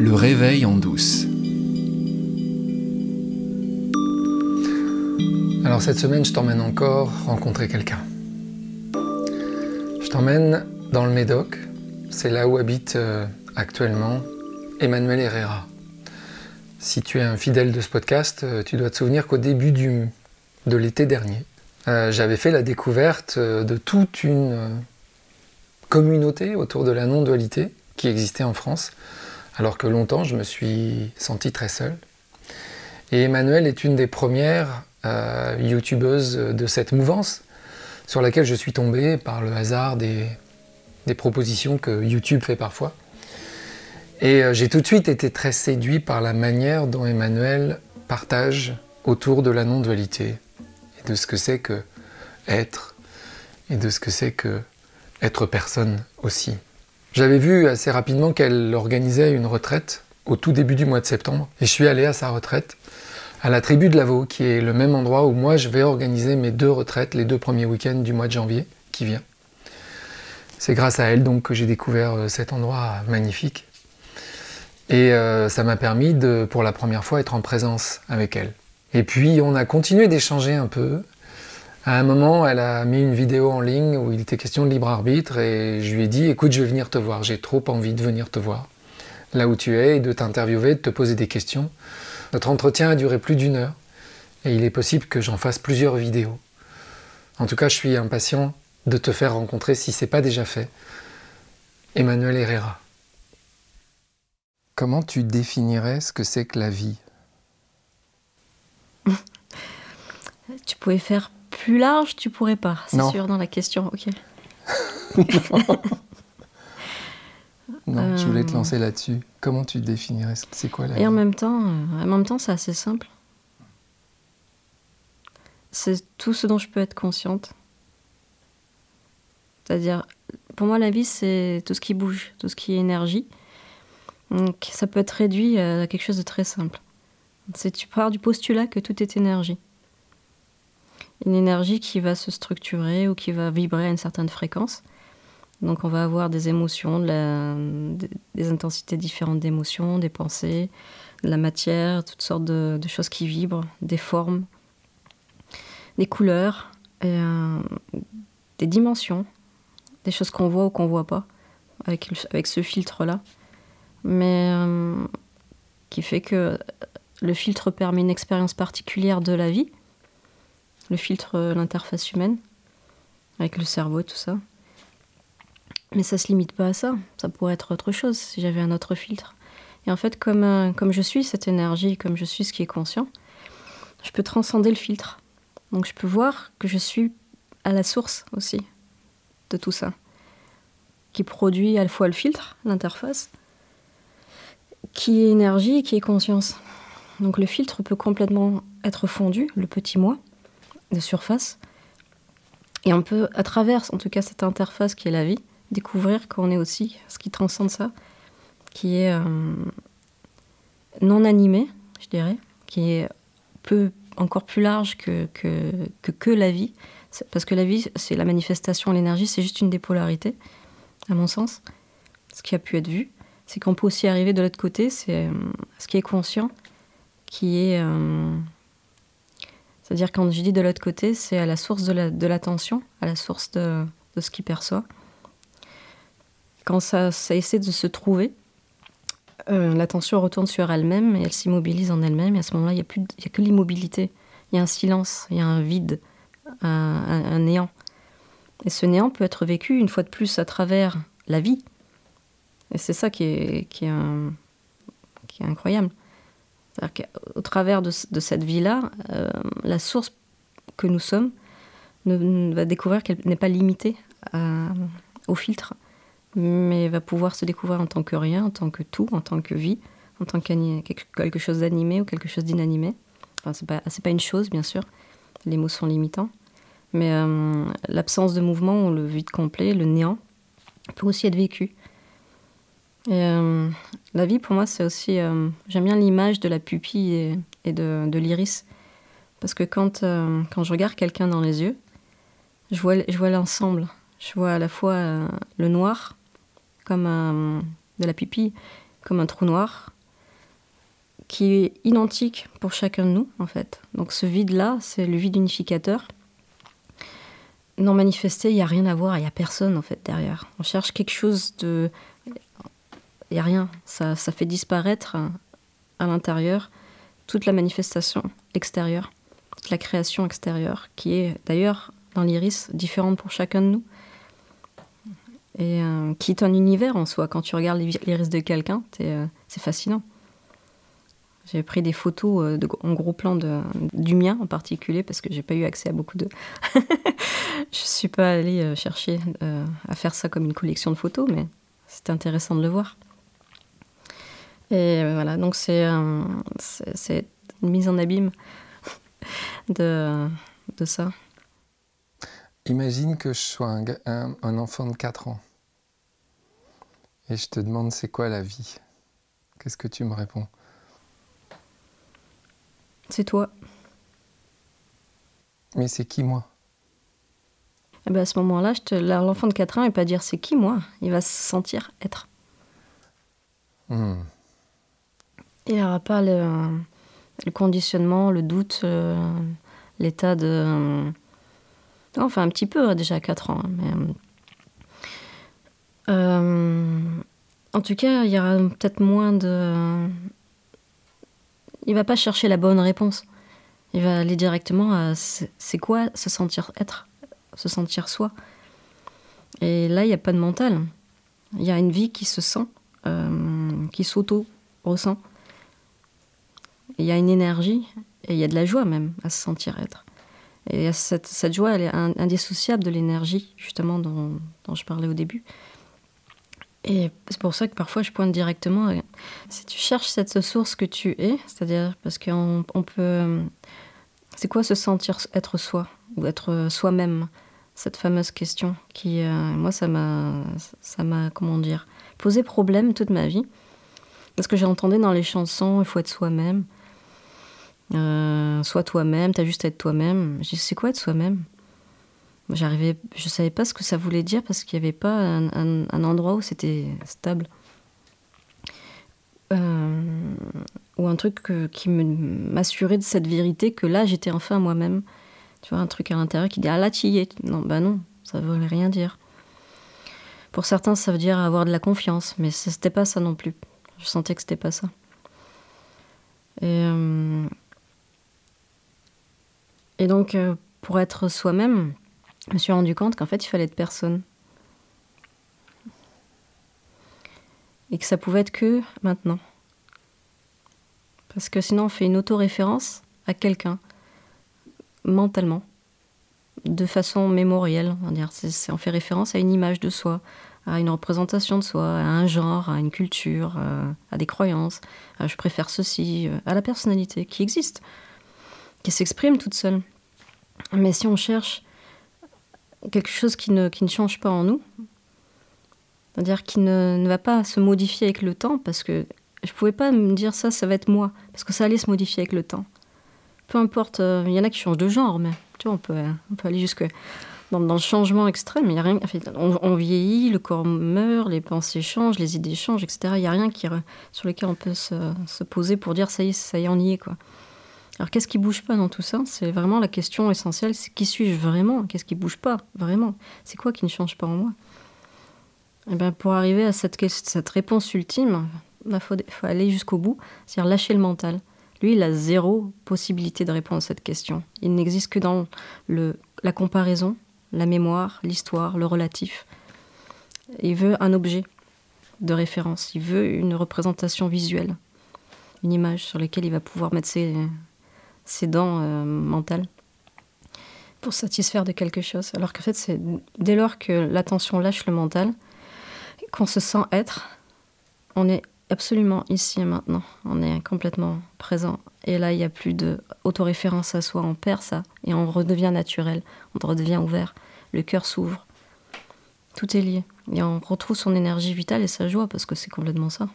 Le réveil en douce. Alors cette semaine, je t'emmène encore rencontrer quelqu'un. Je t'emmène dans le Médoc. C'est là où habite euh, actuellement Emmanuel Herrera. Si tu es un fidèle de ce podcast, euh, tu dois te souvenir qu'au début du, de l'été dernier, euh, j'avais fait la découverte de toute une communauté autour de la non-dualité qui existait en France, alors que longtemps je me suis senti très seul. Et Emmanuel est une des premières euh, youtubeuses de cette mouvance sur laquelle je suis tombé par le hasard des, des propositions que YouTube fait parfois. Et euh, j'ai tout de suite été très séduit par la manière dont Emmanuel partage autour de la non-dualité et de ce que c'est que être et de ce que c'est que être personne aussi. J'avais vu assez rapidement qu'elle organisait une retraite au tout début du mois de septembre et je suis allé à sa retraite à la tribu de Lavaux qui est le même endroit où moi je vais organiser mes deux retraites les deux premiers week-ends du mois de janvier qui vient. C'est grâce à elle donc que j'ai découvert euh, cet endroit magnifique et euh, ça m'a permis de, pour la première fois, être en présence avec elle. Et puis, on a continué d'échanger un peu. À un moment, elle a mis une vidéo en ligne où il était question de libre arbitre et je lui ai dit Écoute, je vais venir te voir, j'ai trop envie de venir te voir là où tu es et de t'interviewer, de te poser des questions. Notre entretien a duré plus d'une heure et il est possible que j'en fasse plusieurs vidéos. En tout cas, je suis impatient de te faire rencontrer, si c'est pas déjà fait, Emmanuel Herrera. Comment tu définirais ce que c'est que la vie? Tu pouvais faire plus large, tu pourrais pas, c'est Non. sûr, dans la question. Ok. Non, je voulais te Euh. lancer là-dessus. Comment tu définirais? C'est quoi la Et en même temps, euh, en même temps, c'est assez simple. C'est tout ce dont je peux être consciente. C'est-à-dire, pour moi, la vie, c'est tout ce qui bouge, tout ce qui est énergie. Donc, ça peut être réduit à quelque chose de très simple. C'est tu pars du postulat que tout est énergie. Une énergie qui va se structurer ou qui va vibrer à une certaine fréquence. Donc, on va avoir des émotions, des- intensités différentes d'émotions, des pensées, de la matière, toutes sortes de, choses qui vibrent, des formes, des couleurs, euh, des dimensions, des choses qu'on voit ou qu'on voit pas, avec ce filtre-là. Mais euh, qui fait que le filtre permet une expérience particulière de la vie. Le filtre, euh, l'interface humaine, avec le cerveau tout ça. Mais ça se limite pas à ça. Ça pourrait être autre chose si j'avais un autre filtre. Et en fait, comme, euh, comme je suis cette énergie, comme je suis ce qui est conscient, je peux transcender le filtre. Donc je peux voir que je suis à la source aussi de tout ça, qui produit à la fois le filtre, l'interface, qui est énergie et qui est conscience. Donc le filtre peut complètement être fondu, le petit moi de surface, et on peut, à travers en tout cas cette interface qui est la vie, découvrir qu'on est aussi ce qui transcende ça, qui est euh, non animé, je dirais, qui est peu, encore plus large que, que, que, la vie. Parce que la vie, c'est la manifestation, l'énergie, c'est juste une des polarités, à mon sens. Ce qui a pu être vu, c'est qu'on peut aussi arriver de l'autre côté, c'est euh, ce qui est conscient, qui est. euh, c'est-à-dire, quand je dis de l'autre côté, c'est à la source de la- de l'attention, à la source de, ce qu'il perçoit. Quand ça, essaie de se trouver, euh, l'attention retourne sur elle-même et elle s'immobilise en elle-même. Et à ce moment-là, il n'y a, plus a que l'immobilité. Il y a un silence, il y a un vide, un, néant. Et ce néant peut être vécu une fois de plus à travers la vie. Et c'est ça qui est incroyable. C'est-à-dire qu'au travers de, ce- de cette vie-là, euh, la source que nous sommes va découvrir qu'elle n'est pas limitée au filtre, mais va pouvoir se découvrir en tant que rien, en tant que tout, en tant que vie, en tant que quelque chose d'animé ou quelque chose d'inanimé. Enfin, c'est pas, pas une chose, bien sûr. Les mots sont limitants. Mais euh, l'absence de mouvement ou le vide complet, le néant, peut aussi être vécu. Et euh, la vie, pour moi, c'est aussi. euh, J'aime bien l'image de la pupille et, de, l'iris. Parce que quand, euh, quand je regarde quelqu'un dans les yeux, je vois, je vois l'ensemble. Je vois à la fois euh, le noir, comme de la pupille, comme un trou noir, qui est identique pour chacun de nous, en fait. Donc ce vide-là, c'est le vide unificateur. Non manifesté, il n'y a rien à voir, il n'y a personne, en fait, derrière. On cherche quelque chose de... Il n'y a rien. Ça, ça fait disparaître à l'intérieur toute la manifestation extérieure, toute la création extérieure, qui est d'ailleurs dans l'iris différente pour chacun de nous et euh, qui est un univers en soi. Quand tu regardes l'iris de quelqu'un, euh, c'est fascinant. J'ai pris des photos euh, en gros plan du mien en particulier parce que j'ai pas eu accès à beaucoup de. je suis pas allée chercher à faire ça comme une collection de photos, mais c'est intéressant de le voir. Et voilà, donc c'est une mise en abîme de, de ça. Imagine que je sois un, un enfant de 4 ans et je te demande c'est quoi la vie? Qu'est-ce que tu me réponds? C'est toi. Mais c'est qui moi? Eh ben à ce moment-là, l'enfant de 4 ans, il va pas dire c'est qui moi, il va se sentir être. Hmm. Il n'aura pas le, conditionnement, le doute, euh, l'état de... Enfin, un petit peu déjà à 4 ans, hein, mais euh, en tout cas, il y aura peut-être moins de. Il va pas chercher la bonne réponse. Il va aller directement à c'est quoi se sentir être, se sentir soi. Et là, il n'y a pas de mental. Il y a une vie qui se sent, euh, qui s'auto-ressent. Il y a une énergie et il y a de la joie même à se sentir être. Et cette, joie, elle est indissociable de l'énergie, justement, dont, je parlais au début. Et c'est pour ça que parfois je pointe directement. Euh, si tu cherches cette source que tu es, c'est-à-dire parce qu'on on peut. C'est quoi se sentir être soi ou être soi-même? Cette fameuse question qui, euh, moi, ça m'a, ça m'a, comment dire, posé problème toute ma vie. Parce que j'ai entendu dans les chansons, il faut être soi-même. Euh, sois toi-même, t'as juste à être toi-même. Je dis, c'est quoi être soi-même? J'arrivais, je savais pas ce que ça voulait dire parce qu'il n'y avait pas un, endroit où c'était stable. Euh, ou un truc qui m'assurait de cette vérité que là j'étais enfin moi-même. Tu vois, un truc à l'intérieur qui dit Ah là tu y es. Non, bah non, ça veut rien dire. Pour certains, ça veut dire avoir de la confiance, mais c'était pas ça non plus. Je sentais que c'était pas ça. Et, euh, et donc, euh, pour être soi-même, je me suis rendu compte qu'en fait, il fallait être personne. Et que ça pouvait être que maintenant. Parce que sinon, on fait une autoréférence à quelqu'un, mentalement, de façon mémorielle. On, dire. on fait référence à une image de soi, à une représentation de soi, à un genre, à une culture, euh, à des croyances, à je préfère ceci, euh, à la personnalité qui existe, qui s'exprime toute seule. Mais si on cherche quelque chose qui ne, qui ne change pas en nous, c'est-à-dire qui ne, ne, va pas se modifier avec le temps, parce que je ne pouvais pas me dire ça, ça va être moi, parce que ça allait se modifier avec le temps. Peu importe, euh, il y en a qui changent de genre, mais tu vois, on peut, on peut aller jusque dans, dans le changement extrême. Y a rien, on, on, vieillit, le corps meurt, les pensées changent, les idées changent, etc. Il n'y a rien qui, sur lequel on peut se, se, poser pour dire ça y est, ça y est, on y est. Quoi. Alors qu'est-ce qui bouge pas dans tout ça? C'est vraiment la question essentielle, c'est qui suis-je vraiment? Qu'est-ce qui bouge pas vraiment? C'est quoi qui ne change pas en moi? Et eh bien, Pour arriver à cette, réponse ultime, il faut, faut, aller jusqu'au bout, c'est-à-dire lâcher le mental. Lui, il a zéro possibilité de répondre à cette question. Il n'existe que dans la comparaison, la mémoire, l'histoire, le relatif. Il veut un objet de référence, il veut une représentation visuelle, une image sur laquelle il va pouvoir mettre ses, ses dents euh, mentales pour satisfaire de quelque chose. Alors qu'en fait, c'est dès lors que l'attention lâche le mental, qu'on se sent être, on est absolument ici et maintenant. On est complètement présent. Et là, il n'y a plus d'autoréférence à soi. On perd ça et on redevient naturel. On redevient ouvert. Le cœur s'ouvre. Tout est lié. Et on retrouve son énergie vitale et sa joie parce que c'est complètement ça.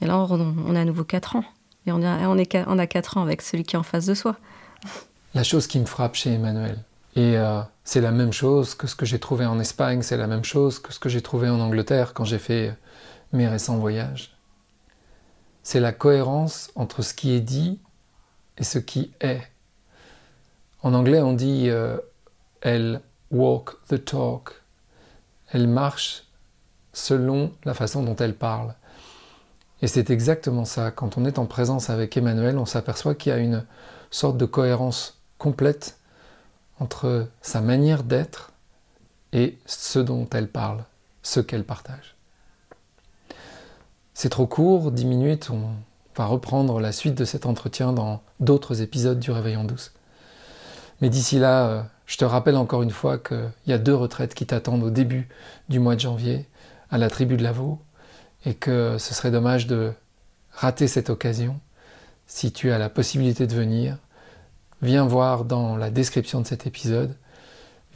Et là, on, a à nouveau 4 ans. Et on a, on, a 4 ans avec celui qui est en face de soi. La chose qui me frappe chez Emmanuel, et euh, c'est la même chose que ce que j'ai trouvé en Espagne, c'est la même chose que ce que j'ai trouvé en Angleterre quand j'ai fait mes récents voyages. C'est la cohérence entre ce qui est dit et ce qui est. En anglais, on dit euh, elle walk the talk. Elle marche selon la façon dont elle parle. Et c'est exactement ça. Quand on est en présence avec Emmanuel, on s'aperçoit qu'il y a une sorte de cohérence complète entre sa manière d'être et ce dont elle parle, ce qu'elle partage. C'est trop court, 10 minutes, on va reprendre la suite de cet entretien dans d'autres épisodes du Réveillon douce. Mais d'ici là, euh, je te rappelle encore une fois qu'il y a deux retraites qui t'attendent au début du mois de janvier à la tribu de Lavaux et que ce serait dommage de rater cette occasion. Si tu as la possibilité de venir, viens voir dans la description de cet épisode,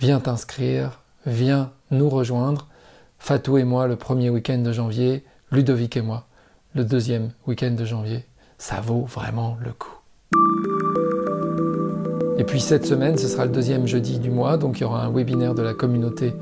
viens t'inscrire, viens nous rejoindre. Fatou et moi le premier week-end de janvier, Ludovic et moi le deuxième week-end de janvier. Ça vaut vraiment le coup. Et puis cette semaine, ce sera le deuxième jeudi du mois, donc il y aura un webinaire de la communauté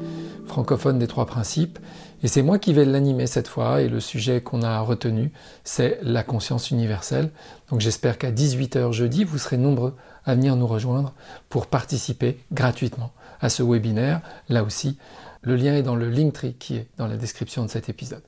francophone des trois principes. Et c'est moi qui vais l'animer cette fois, et le sujet qu'on a retenu, c'est la conscience universelle. Donc j'espère qu'à 18h jeudi, vous serez nombreux à venir nous rejoindre pour participer gratuitement à ce webinaire. Là aussi, le lien est dans le Linktree qui est dans la description de cet épisode.